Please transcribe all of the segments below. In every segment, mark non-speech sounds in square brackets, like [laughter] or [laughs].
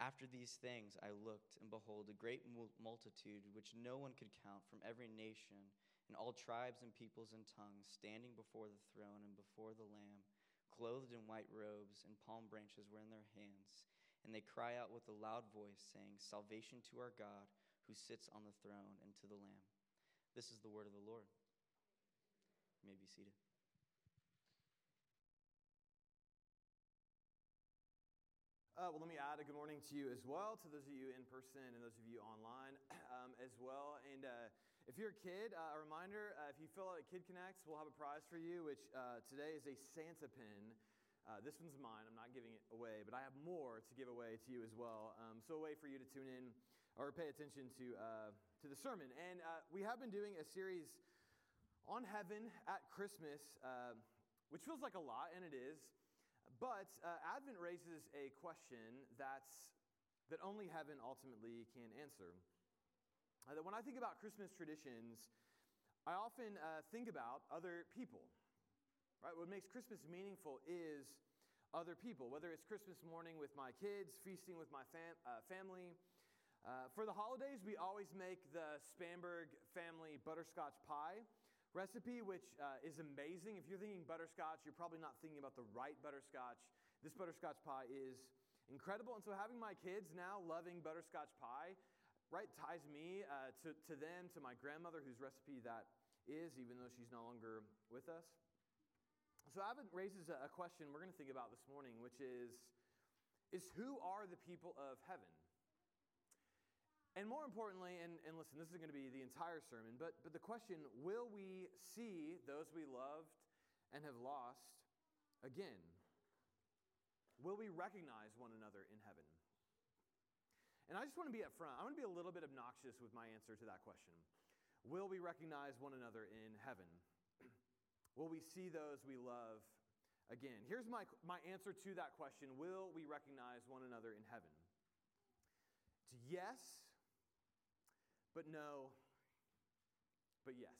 After these things I looked, and behold, a great multitude, which no one could count, from every nation and all tribes and peoples and tongues, standing before the throne and before the Lamb, clothed in white robes, and palm branches were in their hands. And they cry out with a loud voice, saying, Salvation to our God, who sits on the throne, and to the Lamb. This is the word of the Lord. You may be seated. Uh, well, let me add a good morning to you as well, to those of you in person and those of you online [clears throat] um, as well. And uh, if you're a kid, uh, a reminder uh, if you fill out a Kid Connects, we'll have a prize for you, which uh, today is a Santa pin. Uh, this one's mine. I'm not giving it away, but I have more to give away to you as well. Um, so, a way for you to tune in or pay attention to, to the sermon. And we have been doing a series on heaven at Christmas, which feels like a lot, and it is. But uh, Advent raises a question that's, that only heaven ultimately can answer. Uh, that when I think about Christmas traditions, I often uh, think about other people. Right? What makes Christmas meaningful is other people, whether it's Christmas morning with my kids, feasting with my fam- uh, family. Uh, for the holidays, we always make the Spanberg family butterscotch pie recipe, which uh, is amazing. If you're thinking butterscotch, you're probably not thinking about the right butterscotch. This butterscotch pie is incredible. And so, having my kids now loving butterscotch pie, right, ties me uh, to, to them, to my grandmother, whose recipe that is, even though she's no longer with us. So, Advent raises a question we're going to think about this morning, which is, is who are the people of heaven? And more importantly, and, and listen, this is going to be the entire sermon, but, but the question will we see those we loved and have lost again? Will we recognize one another in heaven? And I just want to be up front. I want to be a little bit obnoxious with my answer to that question. Will we recognize one another in heaven? [clears throat] Will we see those we love again? Here's my, my answer to that question Will we recognize one another in heaven? It's yes but no, but yes.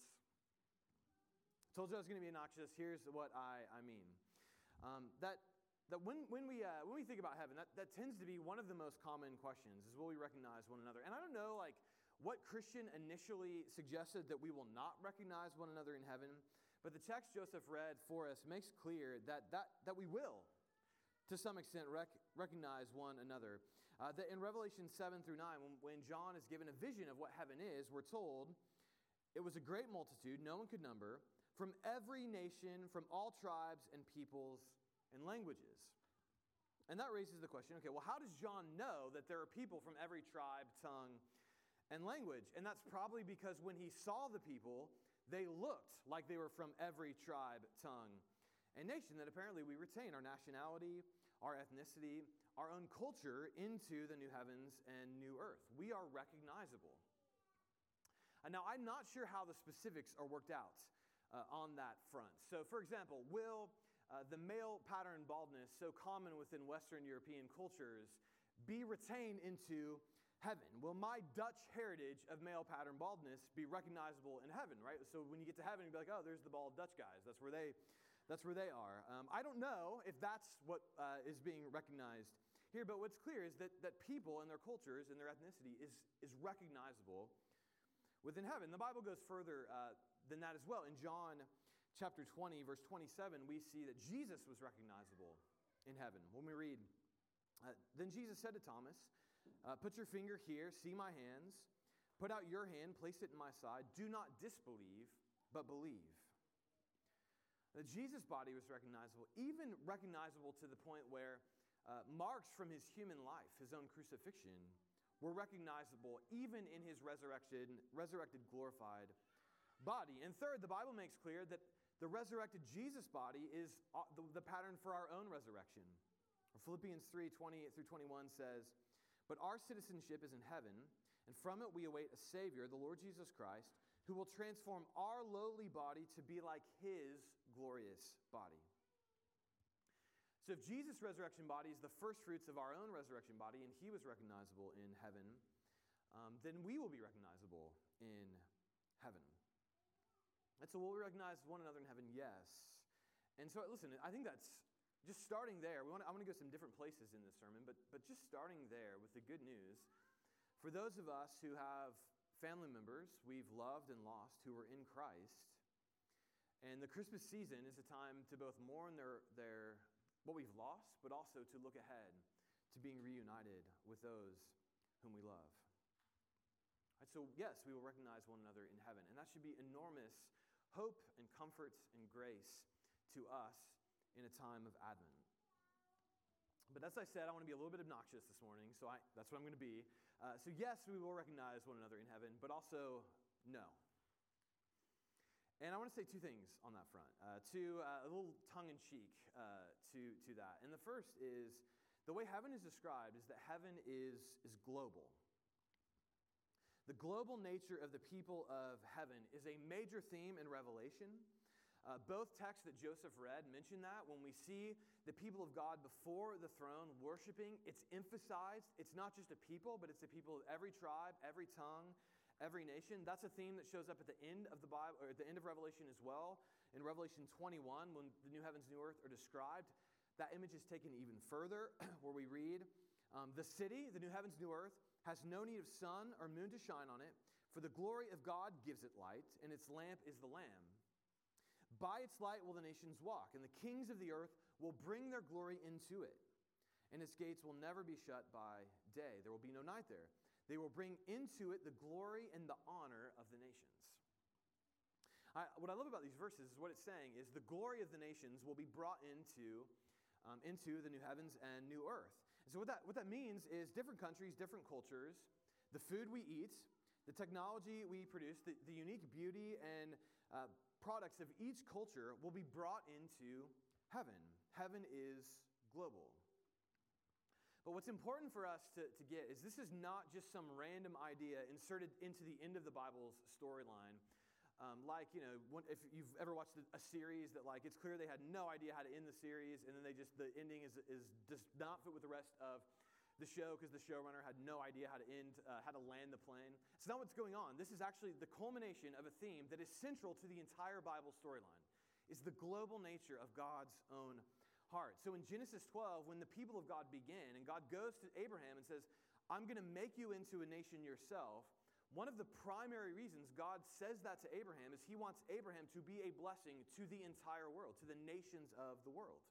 Told you I was going to be obnoxious. Here's what I, I mean. Um, that that when, when, we, uh, when we think about heaven, that, that tends to be one of the most common questions is will we recognize one another? And I don't know like what Christian initially suggested that we will not recognize one another in heaven, but the text Joseph read for us makes clear that, that, that we will to some extent, rec- recognize one another. Uh, that in Revelation 7 through 9, when, when John is given a vision of what heaven is, we're told it was a great multitude, no one could number, from every nation, from all tribes and peoples and languages. And that raises the question okay, well, how does John know that there are people from every tribe, tongue, and language? And that's probably because when he saw the people, they looked like they were from every tribe, tongue, and nation, that apparently we retain our nationality, our ethnicity, our own culture into the new heavens and new earth. We are recognizable. And now, I'm not sure how the specifics are worked out uh, on that front. So, for example, will uh, the male pattern baldness, so common within Western European cultures, be retained into heaven? Will my Dutch heritage of male pattern baldness be recognizable in heaven, right? So when you get to heaven, you'll be like, oh, there's the bald Dutch guys. That's where they that's where they are. Um, I don't know if that's what uh, is being recognized here, but what's clear is that, that people and their cultures and their ethnicity is, is recognizable within heaven. The Bible goes further uh, than that as well. In John chapter 20, verse 27, we see that Jesus was recognizable in heaven. When we read, uh, Then Jesus said to Thomas, uh, Put your finger here, see my hands. Put out your hand, place it in my side. Do not disbelieve, but believe. The Jesus' body was recognizable, even recognizable to the point where uh, marks from his human life, his own crucifixion, were recognizable even in his resurrected, resurrected, glorified body. And third, the Bible makes clear that the resurrected Jesus body is uh, the, the pattern for our own resurrection. Philippians 3 20 through 21 says, But our citizenship is in heaven, and from it we await a Savior, the Lord Jesus Christ who will transform our lowly body to be like his glorious body. So, if Jesus' resurrection body is the first fruits of our own resurrection body, and he was recognizable in heaven, um, then we will be recognizable in heaven. And so, will we recognize one another in heaven? Yes. And so, listen, I think that's just starting there, we want to, I want to go some different places in this sermon, but, but just starting there with the good news, for those of us who have family members we've loved and lost who are in Christ, and the Christmas season is a time to both mourn their, their, what we've lost, but also to look ahead to being reunited with those whom we love. Right, so, yes, we will recognize one another in heaven, and that should be enormous hope and comfort and grace to us in a time of Advent. But as I said, I want to be a little bit obnoxious this morning, so I, that's what I'm going to be. Uh, so, yes, we will recognize one another in heaven, but also no. And I want to say two things on that front, uh, two, uh, a little tongue in cheek uh, to, to that. And the first is the way heaven is described is that heaven is, is global. The global nature of the people of heaven is a major theme in Revelation. Uh, both texts that Joseph read mention that. When we see the people of God before the throne worshiping, it's emphasized. It's not just a people, but it's the people of every tribe, every tongue, every nation. That's a theme that shows up at the end of the Bible, or at the end of Revelation as well. In Revelation 21, when the new heavens, new earth are described, that image is taken even further, [clears throat] where we read, um, The city, the new heavens, new earth, has no need of sun or moon to shine on it, for the glory of God gives it light, and its lamp is the Lamb. By its light will the nations walk, and the kings of the earth will bring their glory into it. And its gates will never be shut by day. There will be no night there. They will bring into it the glory and the honor of the nations. I, what I love about these verses is what it's saying is the glory of the nations will be brought into, um, into the new heavens and new earth. And so, what that, what that means is different countries, different cultures, the food we eat, the technology we produce, the, the unique beauty and uh, products of each culture will be brought into heaven. Heaven is global. But what's important for us to, to get is this is not just some random idea inserted into the end of the Bible's storyline. Um, like, you know, if you've ever watched a series that, like, it's clear they had no idea how to end the series, and then they just, the ending is, is does not fit with the rest of the show because the showrunner had no idea how to end, uh, how to land the plane. It's not what's going on. This is actually the culmination of a theme that is central to the entire Bible storyline. Is the global nature of God's own heart. So in Genesis 12, when the people of God begin, and God goes to Abraham and says, I'm going to make you into a nation yourself. One of the primary reasons God says that to Abraham is he wants Abraham to be a blessing to the entire world, to the nations of the world.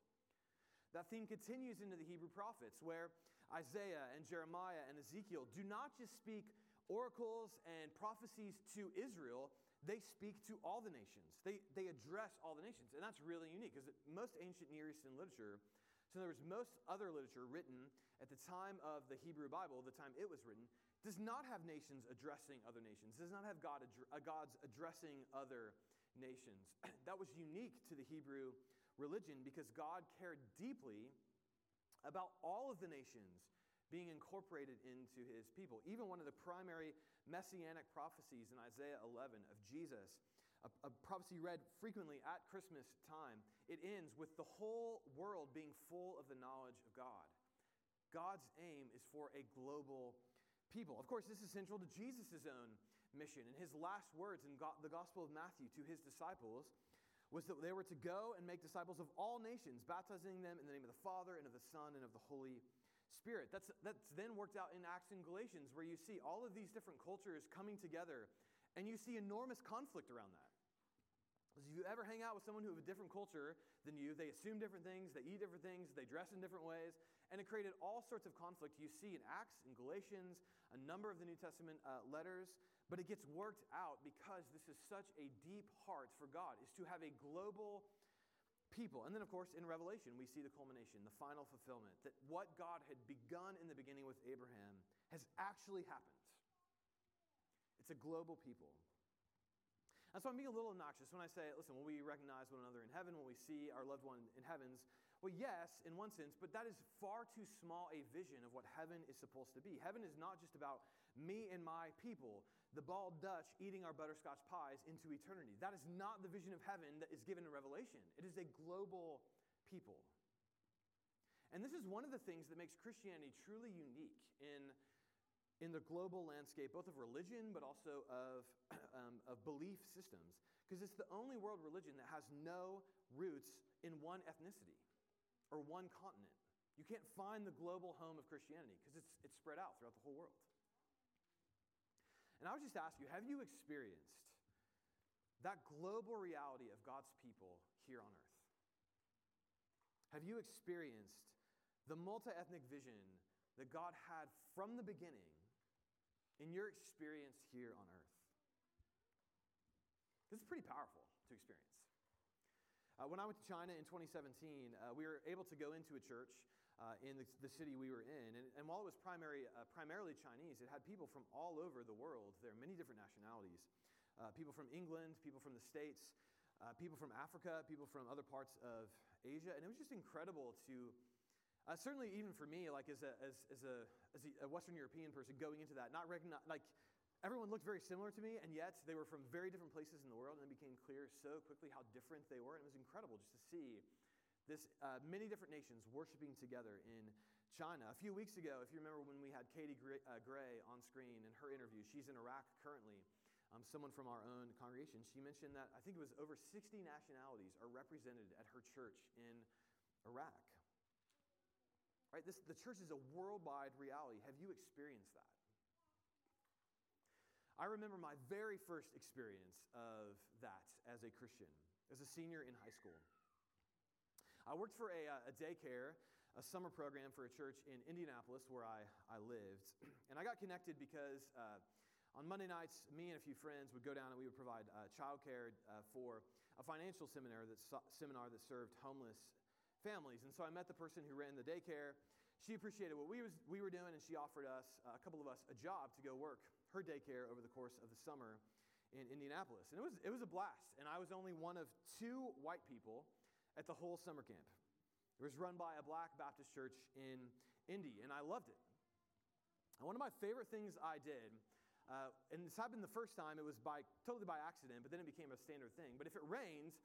That theme continues into the Hebrew prophets, where Isaiah and Jeremiah and Ezekiel do not just speak oracles and prophecies to Israel, they speak to all the nations. They, they address all the nations. And that's really unique because most ancient Near Eastern literature, so there was most other literature written at the time of the Hebrew Bible, the time it was written, does not have nations addressing other nations, does not have God uh, God's addressing other nations. [clears throat] that was unique to the Hebrew religion because God cared deeply about all of the nations being incorporated into his people. Even one of the primary messianic prophecies in Isaiah 11 of Jesus, a, a, prophecy read frequently at Christmas time, it ends with the whole world being full of the knowledge of God. God's aim is for a global people. Of course, this is central to Jesus' own mission. And his last words in the Gospel of Matthew to his disciples was that they were to go and make disciples of all nations, baptizing them in the name of the Father and of the Son and of the Holy Spirit. That's, that's then worked out in Acts and Galatians, where you see all of these different cultures coming together, and you see enormous conflict around that. If you ever hang out with someone who has a different culture than you, they assume different things, they eat different things, they dress in different ways, and it created all sorts of conflict. You see in Acts and Galatians, a number of the New Testament uh, letters, but it gets worked out because this is such a deep heart for God, is to have a global people. And then, of course, in Revelation, we see the culmination, the final fulfillment, that what God had begun in the beginning with Abraham has actually happened. It's a global people. And so I'm being a little obnoxious when I say, listen, when we recognize one another in heaven, when we see our loved one in heavens, well, yes, in one sense, but that is far too small a vision of what heaven is supposed to be. Heaven is not just about me and my people the bald Dutch eating our butterscotch pies into eternity. That is not the vision of heaven that is given in Revelation. It is a global people. And this is one of the things that makes Christianity truly unique in, in the global landscape, both of religion but also of, [clears throat] um, of belief systems, because it's the only world religion that has no roots in one ethnicity. or one continent. You can't find the global home of Christianity because it's, it's spread out throughout the whole world. And I would just ask you have you experienced that global reality of God's people here on earth? Have you experienced the multi ethnic vision that God had from the beginning in your experience here on earth? This is pretty powerful to experience. Uh, when I went to China in 2017, uh, we were able to go into a church uh, in the, the, city we were in. And, and while it was primary, uh, primarily Chinese, it had people from all over the world. There are many different nationalities uh, people from England, people from the States, uh, people from Africa, people from other parts of Asia. And it was just incredible to, uh, certainly even for me, like as a, as, as, a, as a Western European person going into that, not recognize, like everyone looked very similar to me, and yet they were from very different places in the world, and it became clear so quickly how different they were. And it was incredible just to see this uh, many different nations worshiping together in China. A few weeks ago, if you remember when we had Katie Gray, uh, Gray on screen in her interview, she's in Iraq currently. Um, someone from our own congregation, she mentioned that I think it was over 60 nationalities are represented at her church in Iraq. Right? This, the church is a worldwide reality. Have you experienced that? I remember my very first experience of that as a Christian, as a senior in high school. I worked for a, uh, a daycare, a summer program for a church in Indianapolis where I, I lived. [clears throat] And I got connected because uh, on Monday nights, me and a few friends would go down and we would provide uh, childcare uh, for a financial seminar that, seminar that served homeless families. And so I met the person who ran the daycare. She appreciated what we, was, we were doing, and she offered us, uh, a couple of us, a job to go work her daycare over the course of the summer in Indianapolis. And it was, it was a blast. And I was only one of two white people at the whole summer camp. It was run by a black Baptist church in Indy, and I loved it. And one of my favorite things I did, uh, and this happened the first time, it was by totally by accident, but then it became a standard thing. But if it rained,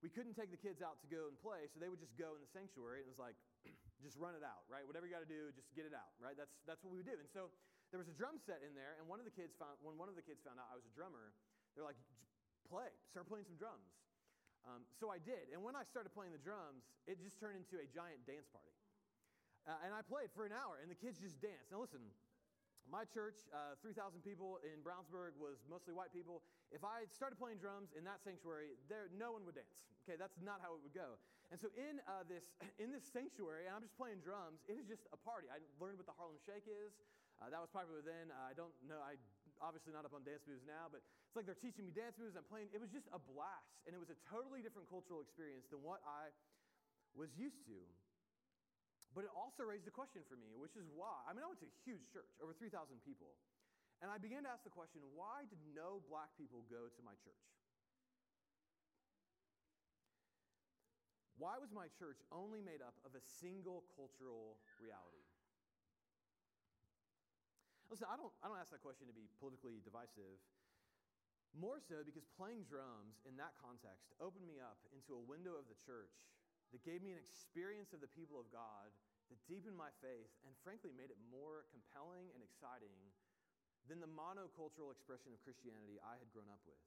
we couldn't take the kids out to go and play, so they would just go in the sanctuary, and it was like, [clears throat] just run it out, right? Whatever you got to do, just get it out, right? That's, that's what we would do. And so there was a drum set in there, and one of the kids found, when one of the kids found out I was a drummer, they're like, play, start playing some drums. Um, so I did. And when I started playing the drums, it just turned into a giant dance party. Uh, and I played for an hour, and the kids just danced. Now, listen, my church, uh, 3,000 people in Brownsburg, was mostly white people. If I started playing drums in that sanctuary, there, no one would dance. Okay, that's not how it would go. And so in, uh, this, [clears throat] in this sanctuary, and I'm just playing drums, it is just a party. I learned what the Harlem Shake is. Uh, that was popular then. Uh, I don't know. I obviously not up on dance moves now, but it's like they're teaching me dance moves. I'm playing. It was just a blast, and it was a totally different cultural experience than what I was used to. But it also raised a question for me, which is why. I mean, I went to a huge church, over 3,000 people. And I began to ask the question why did no black people go to my church? Why was my church only made up of a single cultural reality? Listen, I don't, I don't ask that question to be politically divisive. More so because playing drums in that context opened me up into a window of the church that gave me an experience of the people of God that deepened my faith and frankly made it more compelling and exciting than the monocultural expression of Christianity I had grown up with.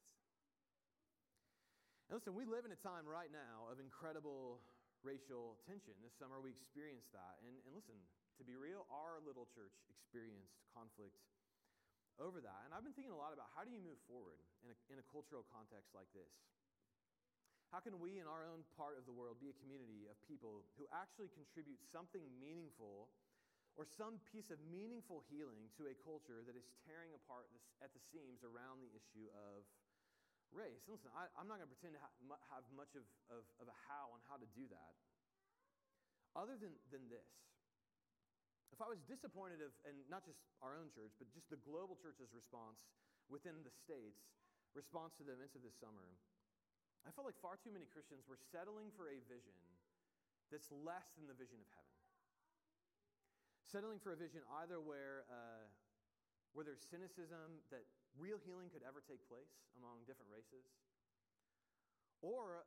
And listen, we live in a time right now of incredible racial tension. This summer we experienced that. And, and listen, to be real, our little church experienced conflict over that. And I've been thinking a lot about how do you move forward in a, in a cultural context like this? How can we, in our own part of the world, be a community of people who actually contribute something meaningful or some piece of meaningful healing to a culture that is tearing apart this, at the seams around the issue of race? And listen, I, am not going to pretend to ha- have much of, of, of a how on how to do that. Other than, than this, if I was disappointed of, and not just our own church, but just the global church's response within the states, response to the events of this summer, I felt like far too many Christians were settling for a vision that's less than the vision of heaven. Settling for a vision either where, uh, where there's cynicism that real healing could ever take place among different races, or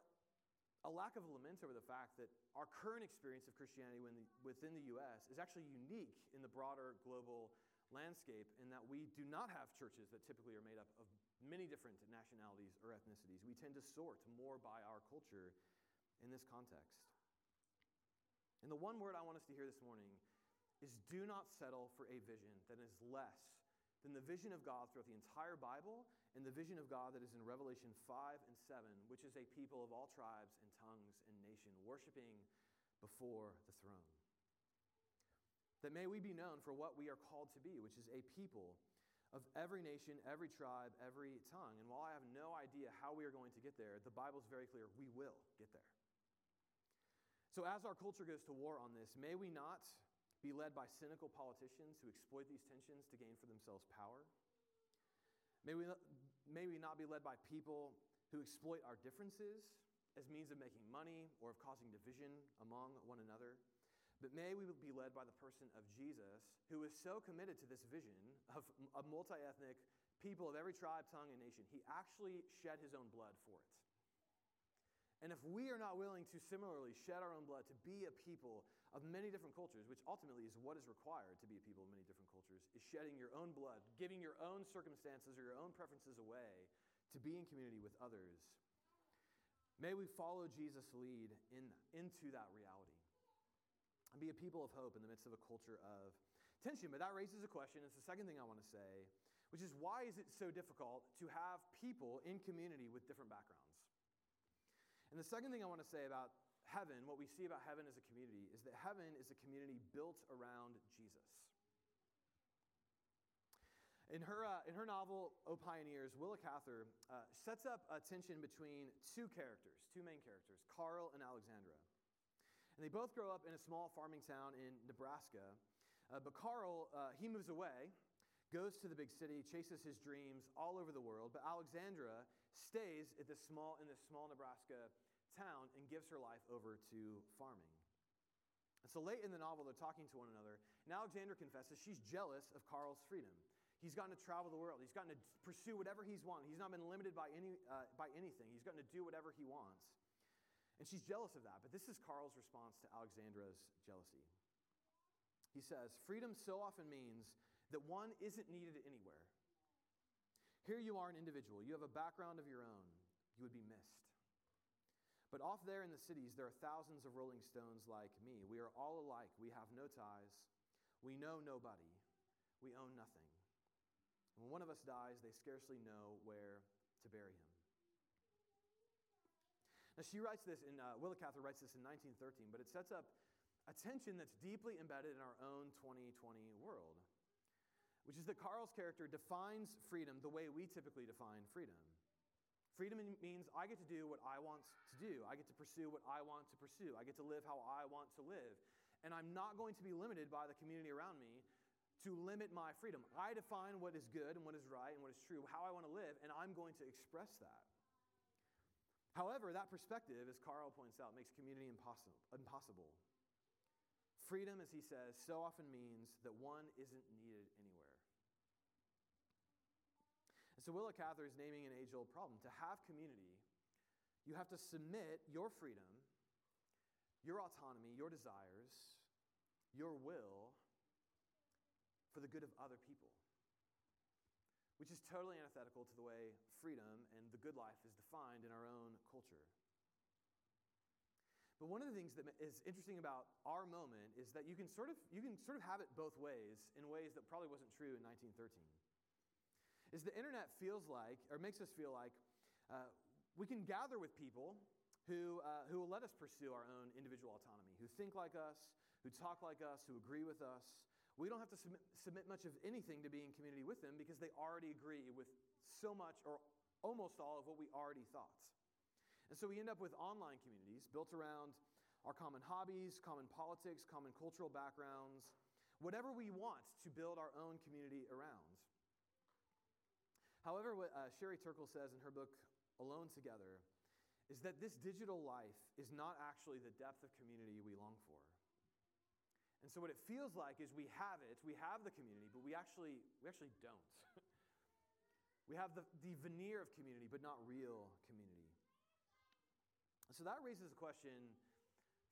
a lack of lament over the fact that our current experience of Christianity within the U.S. is actually unique in the broader global landscape in that we do not have churches that typically are made up of many different nationalities or ethnicities. We tend to sort more by our culture in this context. And the one word I want us to hear this morning is do not settle for a vision that is less than the vision of God throughout the entire Bible and the vision of God that is in Revelation 5 and 7, which is a people of all tribes and tongues and nation worshiping before the throne. That may we be known for what we are called to be, which is a people of every nation, every tribe, every tongue. And while I have no idea how we are going to get there, the Bible is very clear we will get there. So, as our culture goes to war on this, may we not be led by cynical politicians who exploit these tensions to gain for themselves power. May we, may we not be led by people who exploit our differences as means of making money or of causing division among one another. But may we be led by the person of Jesus, who is so committed to this vision of a multi ethnic people of every tribe, tongue, and nation. He actually shed his own blood for it. And if we are not willing to similarly shed our own blood to be a people of many different cultures, which ultimately is what is required to be a people of many different cultures, is shedding your own blood, giving your own circumstances or your own preferences away to be in community with others, may we follow Jesus' lead in, into that reality and be a people of hope in the midst of a culture of tension. But that raises a question. It's the second thing I want to say, which is why is it so difficult to have people in community with different backgrounds? And the second thing I want to say about heaven, what we see about heaven as a community, is that heaven is a community built around Jesus. In her, uh, in her novel, O Pioneers, Willa Cather uh, sets up a tension between two characters, two main characters, Carl and Alexandra. And they both grow up in a small farming town in Nebraska. Uh, but Carl, uh, he moves away, goes to the big city, chases his dreams all over the world. But Alexandra stays at this small, in this small Nebraska town and gives her life over to farming. And so late in the novel, they're talking to one another, and Alexandra confesses she's jealous of Carl's freedom. He's gotten to travel the world. He's gotten to pursue whatever he's wanted. He's not been limited by, any, uh, by anything. He's gotten to do whatever he wants. And she's jealous of that. But this is Carl's response to Alexandra's jealousy. He says, Freedom so often means that one isn't needed anywhere. Here you are an individual, you have a background of your own, you would be missed. But off there in the cities, there are thousands of rolling stones like me. We are all alike. We have no ties. We know nobody. We own nothing. When one of us dies, they scarcely know where to bury him. Now, she writes this in, uh, Willa Cather writes this in 1913, but it sets up a tension that's deeply embedded in our own 2020 world which is that Carl's character defines freedom the way we typically define freedom. Freedom means I get to do what I want to do. I get to pursue what I want to pursue. I get to live how I want to live. And I'm not going to be limited by the community around me to limit my freedom. I define what is good and what is right and what is true, how I want to live, and I'm going to express that. However, that perspective, as Carl points out, makes community impossible. Freedom, as he says, so often means that one isn't needed anywhere. So Willa Cather is naming an age old problem. To have community, you have to submit your freedom, your autonomy, your desires, your will for the good of other people, which is totally antithetical to the way freedom and the good life is defined in our own culture. But one of the things that is interesting about our moment is that you can sort of, you can sort of have it both ways in ways that probably wasn't true in 1913 is the internet feels like, or makes us feel like, uh, we can gather with people who, uh, who will let us pursue our own individual autonomy, who think like us, who talk like us, who agree with us. We don't have to submit, submit much of anything to be in community with them because they already agree with so much or almost all of what we already thought. And so we end up with online communities built around our common hobbies, common politics, common cultural backgrounds, whatever we want to build our own community around. However, what uh, Sherry Turkle says in her book, Alone Together, is that this digital life is not actually the depth of community we long for. And so what it feels like is we have it, we have the community, but we actually, we actually don't. [laughs] we have the, the veneer of community, but not real community. So that raises a question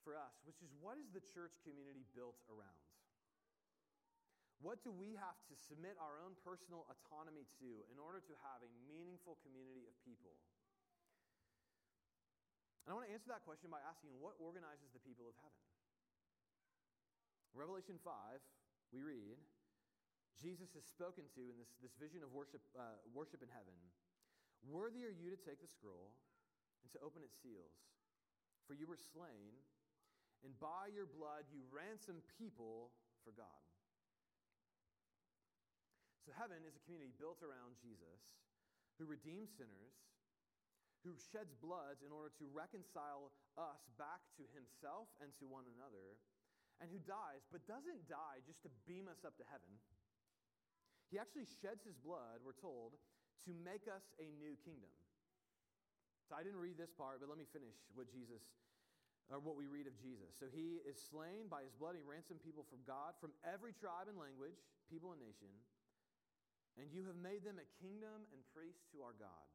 for us, which is what is the church community built around? What do we have to submit our own personal autonomy to in order to have a meaningful community of people? And I want to answer that question by asking what organizes the people of heaven? Revelation 5, we read, Jesus is spoken to in this, this vision of worship, uh, worship in heaven. Worthy are you to take the scroll and to open its seals, for you were slain, and by your blood you ransomed people for God. So, heaven is a community built around Jesus who redeems sinners, who sheds blood in order to reconcile us back to himself and to one another, and who dies, but doesn't die just to beam us up to heaven. He actually sheds his blood, we're told, to make us a new kingdom. So I didn't read this part, but let me finish what Jesus or what we read of Jesus. So he is slain by his blood, he ransomed people from God, from every tribe and language, people and nation. And you have made them a kingdom and priests to our God,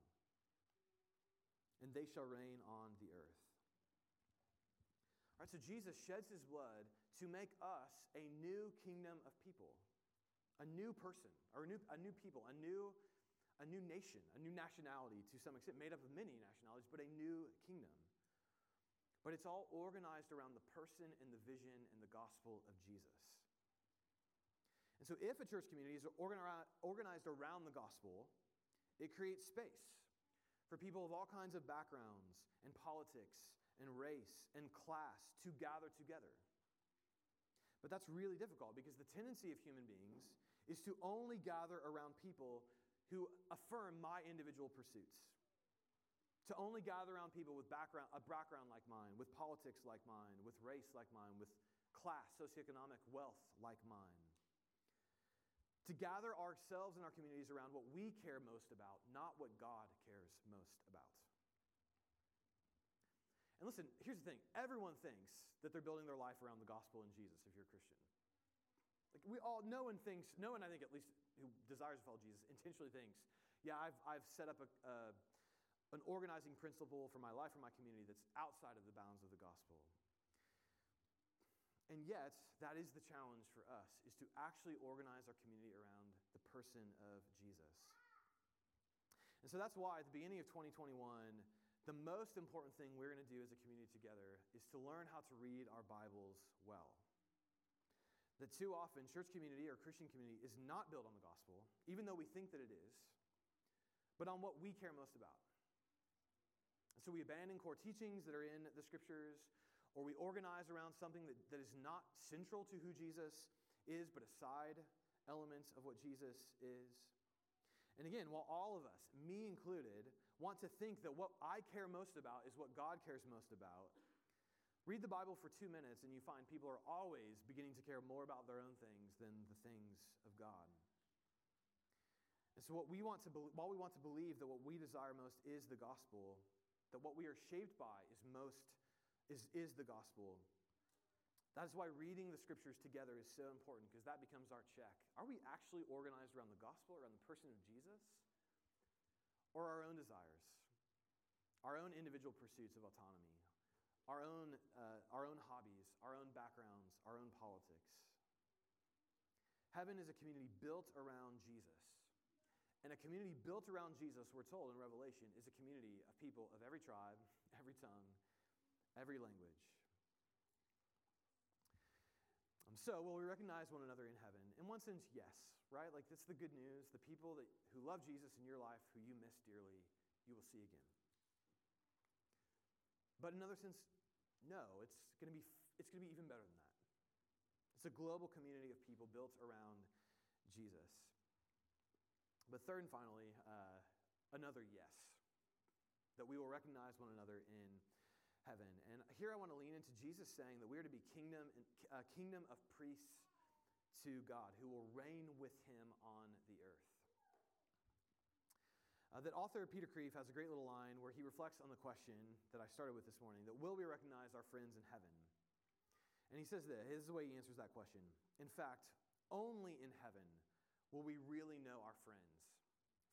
and they shall reign on the earth. All right, so Jesus sheds his blood to make us a new kingdom of people, a new person, or a new, a new people, a new, a new nation, a new nationality to some extent, made up of many nationalities, but a new kingdom. But it's all organized around the person and the vision and the gospel of Jesus. And so, if a church community is organized around the gospel, it creates space for people of all kinds of backgrounds and politics and race and class to gather together. But that's really difficult because the tendency of human beings is to only gather around people who affirm my individual pursuits. To only gather around people with background, a background like mine, with politics like mine, with race like mine, with class, socioeconomic wealth like mine to gather ourselves and our communities around what we care most about, not what God cares most about. And listen, here's the thing everyone thinks that they're building their life around the gospel and Jesus if you're a Christian. Like we all, no one thinks, no one I think at least who desires to follow Jesus intentionally thinks, yeah, I've, I've set up a, an organizing principle for my life or my community that's outside of the bounds of the gospel. And yet, that is the challenge for us, is to actually organize our community around the person of Jesus. And so that's why at the beginning of 2021, the most important thing we're going to do as a community together is to learn how to read our Bibles well. That too often, church community or Christian community is not built on the gospel, even though we think that it is, but on what we care most about. And so we abandon core teachings that are in the scriptures or we organize around something that, that is not central to who Jesus is, but a side element of what Jesus is. And again, while all of us, me included, want to think that what I care most about is what God cares most about, read the Bible for two minutes and you find people are always beginning to care more about their own things than the things of God. And so, what we want to be- while we want to believe that what we desire most is the gospel, that what we are shaped by is most is, is the gospel. That is why reading the scriptures together is so important because that becomes our check. Are we actually organized around the gospel, around the person of Jesus? Or our own desires, our own individual pursuits of autonomy, our own, uh, our own hobbies, our own backgrounds, our own politics? Heaven is a community built around Jesus. And a community built around Jesus, we're told in Revelation, is a community of people of every tribe, [laughs] every tongue, every language. Um, so, will we recognize one another in heaven? In one sense, yes, right? Like, that's the good news. The people that, who love Jesus in your life, who you miss dearly, you will see again. But in another sense, no, it's going to be, it's going to be even better than that. It's a global community of people built around Jesus. But third and finally, uh, another yes, that we will recognize one another in heaven. And here I want to lean into Jesus saying that we are to be kingdom uh, kingdom of priests to God who will reign with him on the earth. Uh, that author Peter Kreeft has a great little line where he reflects on the question that I started with this morning that will we recognize our friends in heaven? And he says this, this is the way he answers that question. In fact, only in heaven will we really know our friends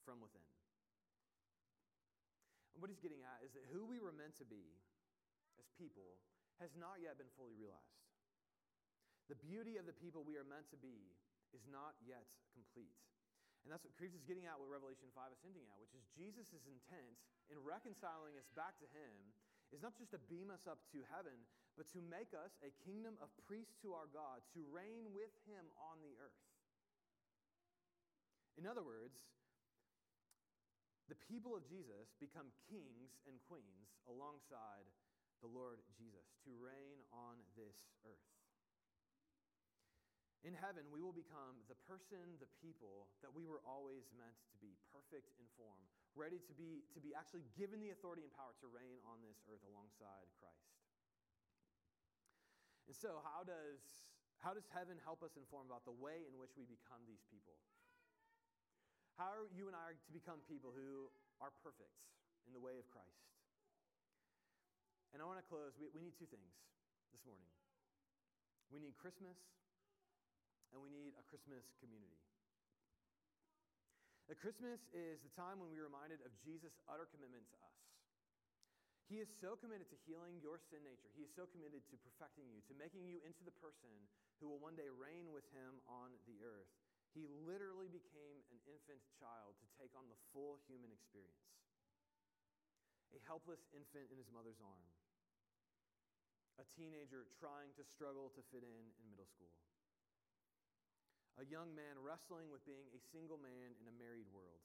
from within. And what he's getting at is that who we were meant to be as people has not yet been fully realized. The beauty of the people we are meant to be is not yet complete. And that's what Kreeft is getting at, what Revelation 5 is hinting at, which is Jesus' intent in reconciling us back to Him is not just to beam us up to heaven, but to make us a kingdom of priests to our God, to reign with him on the earth. In other words, the people of Jesus become kings and queens alongside the Lord Jesus to reign on this earth. In heaven, we will become the person, the people that we were always meant to be perfect in form, ready to be, to be actually given the authority and power to reign on this earth alongside Christ. And so, how does, how does heaven help us inform about the way in which we become these people? How are you and I to become people who are perfect in the way of Christ? And I want to close. We, we need two things this morning we need Christmas and we need a Christmas community. The Christmas is the time when we're reminded of Jesus' utter commitment to us. He is so committed to healing your sin nature. He is so committed to perfecting you, to making you into the person who will one day reign with him on the earth. He literally became an infant child to take on the full human experience. A helpless infant in his mother's arm. A teenager trying to struggle to fit in in middle school a young man wrestling with being a single man in a married world.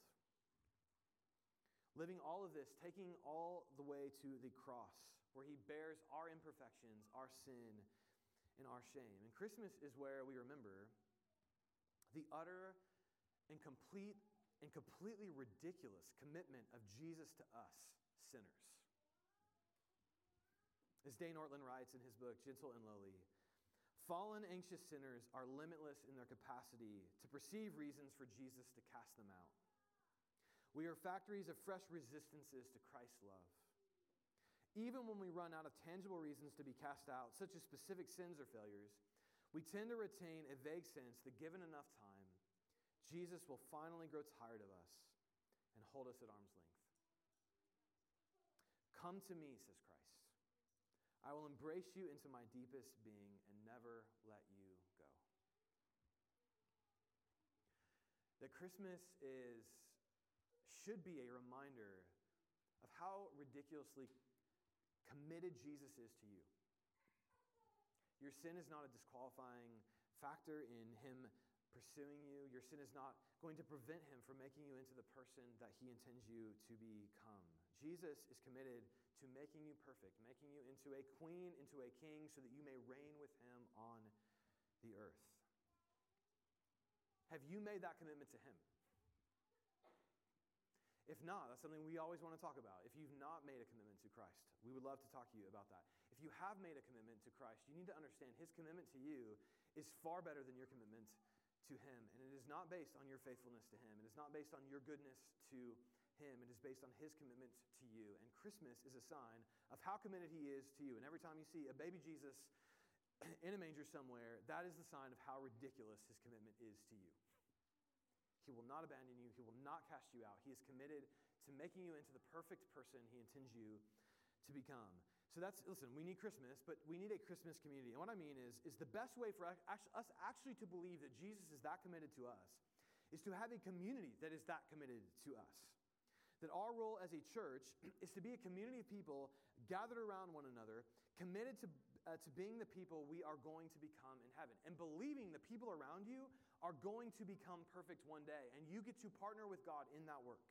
Living all of this, taking all the way to the cross, where he bears our imperfections, our sin, and our shame. And Christmas is where we remember the utter and complete and completely ridiculous commitment of Jesus to us, sinners. As Dane Ortlund writes in his book, Gentle and Lowly, Fallen, anxious sinners are limitless in their capacity to perceive reasons for Jesus to cast them out. We are factories of fresh resistances to Christ's love. Even when we run out of tangible reasons to be cast out, such as specific sins or failures, we tend to retain a vague sense that given enough time, Jesus will finally grow tired of us and hold us at arm's length. Come to me, says Christ. I will embrace you into my deepest being and never let you go. That Christmas is should be a reminder of how ridiculously committed Jesus is to you. Your sin is not a disqualifying factor in him pursuing you. Your sin is not going to prevent him from making you into the person that he intends you to become. Jesus is committed to making you perfect, making you into a queen, into a king, so that you may reign with him on the earth. Have you made that commitment to him? If not, that's something we always want to talk about. If you've not made a commitment to Christ, we would love to talk to you about that. If you have made a commitment to Christ, you need to understand his commitment to you is far better than your commitment to him. And it is not based on your faithfulness to him, it is not based on your goodness to him. It is based on his commitment to you. And Christmas is a sign of how committed he is to you. And every time you see a baby Jesus [clears throat] in a manger somewhere, that is the sign of how ridiculous his commitment is to you. He will not abandon you, he will not cast you out. He is committed to making you into the perfect person he intends you to become. So that's, listen, we need Christmas, but we need a Christmas community. And what I mean is, is the best way for us actually to believe that Jesus is that committed to us is to have a community that is that committed to us that our role as a church [clears throat] is to be a community of people gathered around one another, committed to, uh, to being the people we are going to become in heaven, and believing the people around you are going to become perfect one day, and you get to partner with God in that work.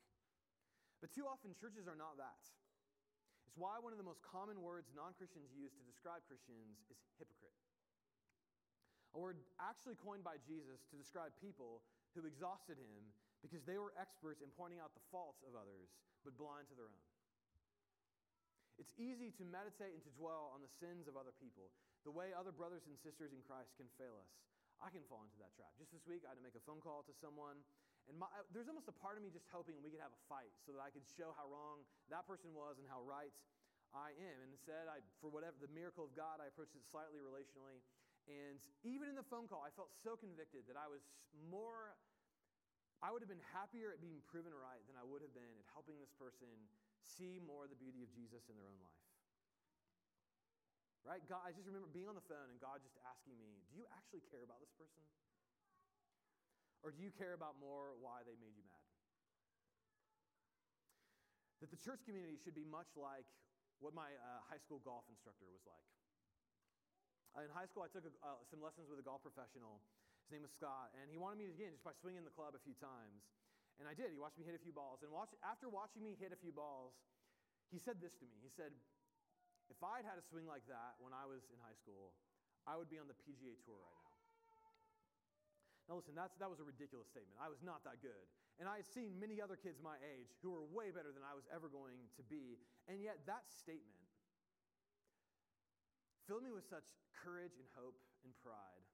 But too often, churches are not that. It's why one of the most common words non Christians use to describe Christians is hypocrite. A word actually coined by Jesus to describe people who exhausted him because they were experts in pointing out the faults of others, but blind to their own. It's easy to meditate and to dwell on the sins of other people, the way other brothers and sisters in Christ can fail us. I can fall into that trap. Just this week, I had to make a phone call to someone, and my, there's almost a part of me just hoping we could have a fight so that I could show how wrong that person was and how right I am. And instead, I, for whatever the miracle of God, I approached it slightly relationally. And even in the phone call, I felt so convicted that I was more I would have been happier at being proven right than I would have been at helping this person see more of the beauty of Jesus in their own life. Right? God, I just remember being on the phone and God just asking me, Do you actually care about this person? Or do you care about more why they made you mad? That the church community should be much like what my uh, high school golf instructor was like. In high school, I took a, uh, some lessons with a golf professional. His name was Scott, and he wanted me to begin just by swinging the club a few times. And I did. He watched me hit a few balls. And watch, after watching me hit a few balls, he said this to me. He said, If I'd had a swing like that when I was in high school, I would be on the PGA Tour right now. Now, listen, that's, that was a ridiculous statement. I was not that good. And I had seen many other kids my age who were way better than I was ever going to be. And yet, that statement filled me with such courage and hope and pride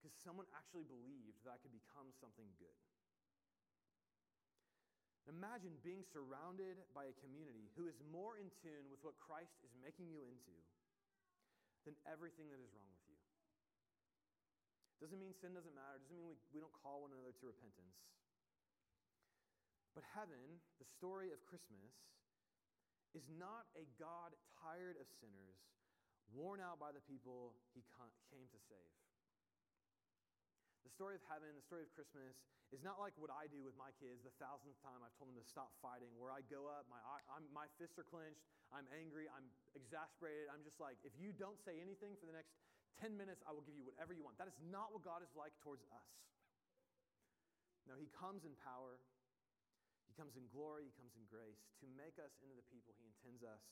because someone actually believed that I could become something good. Imagine being surrounded by a community who is more in tune with what Christ is making you into than everything that is wrong with you. Doesn't mean sin doesn't matter, doesn't mean we, we don't call one another to repentance. But heaven, the story of Christmas, is not a God tired of sinners, worn out by the people he came to save. The story of heaven, the story of Christmas, is not like what I do with my kids the thousandth time I've told them to stop fighting, where I go up, my, I'm, my fists are clenched, I'm angry, I'm exasperated. I'm just like, if you don't say anything for the next 10 minutes, I will give you whatever you want. That is not what God is like towards us. No, He comes in power, He comes in glory, He comes in grace to make us into the people He intends us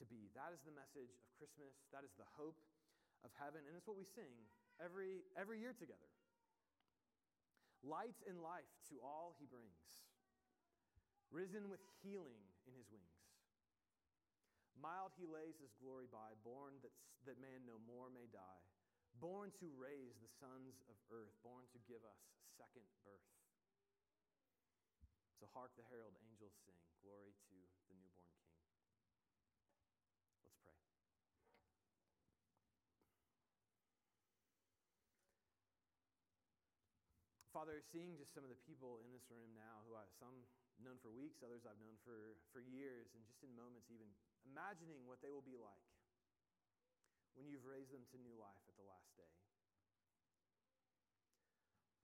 to be. That is the message of Christmas. That is the hope of heaven. And it's what we sing every, every year together. Light and life to all He brings, risen with healing in His wings. Mild he lays his glory by, born that, that man no more may die, born to raise the sons of earth, born to give us second birth. So hark the herald angels sing, glory to the newborn king. Let's pray. Father, seeing just some of the people in this room now who I some known for weeks, others I've known for, for years, and just in moments even imagining what they will be like when you've raised them to new life at the last day.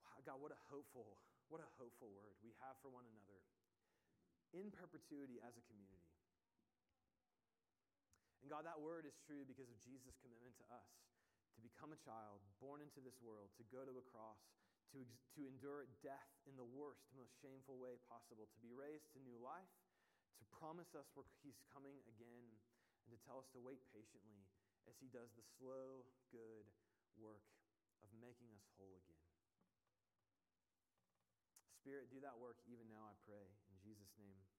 Wow, God, what a hopeful, what a hopeful word we have for one another in perpetuity as a community. And God, that word is true because of Jesus' commitment to us to become a child, born into this world, to go to a cross, to, to endure death in the worst, most shameful way possible, to be raised to new life, to promise us where He's coming again, and to tell us to wait patiently as He does the slow, good work of making us whole again. Spirit, do that work even now, I pray. In Jesus' name.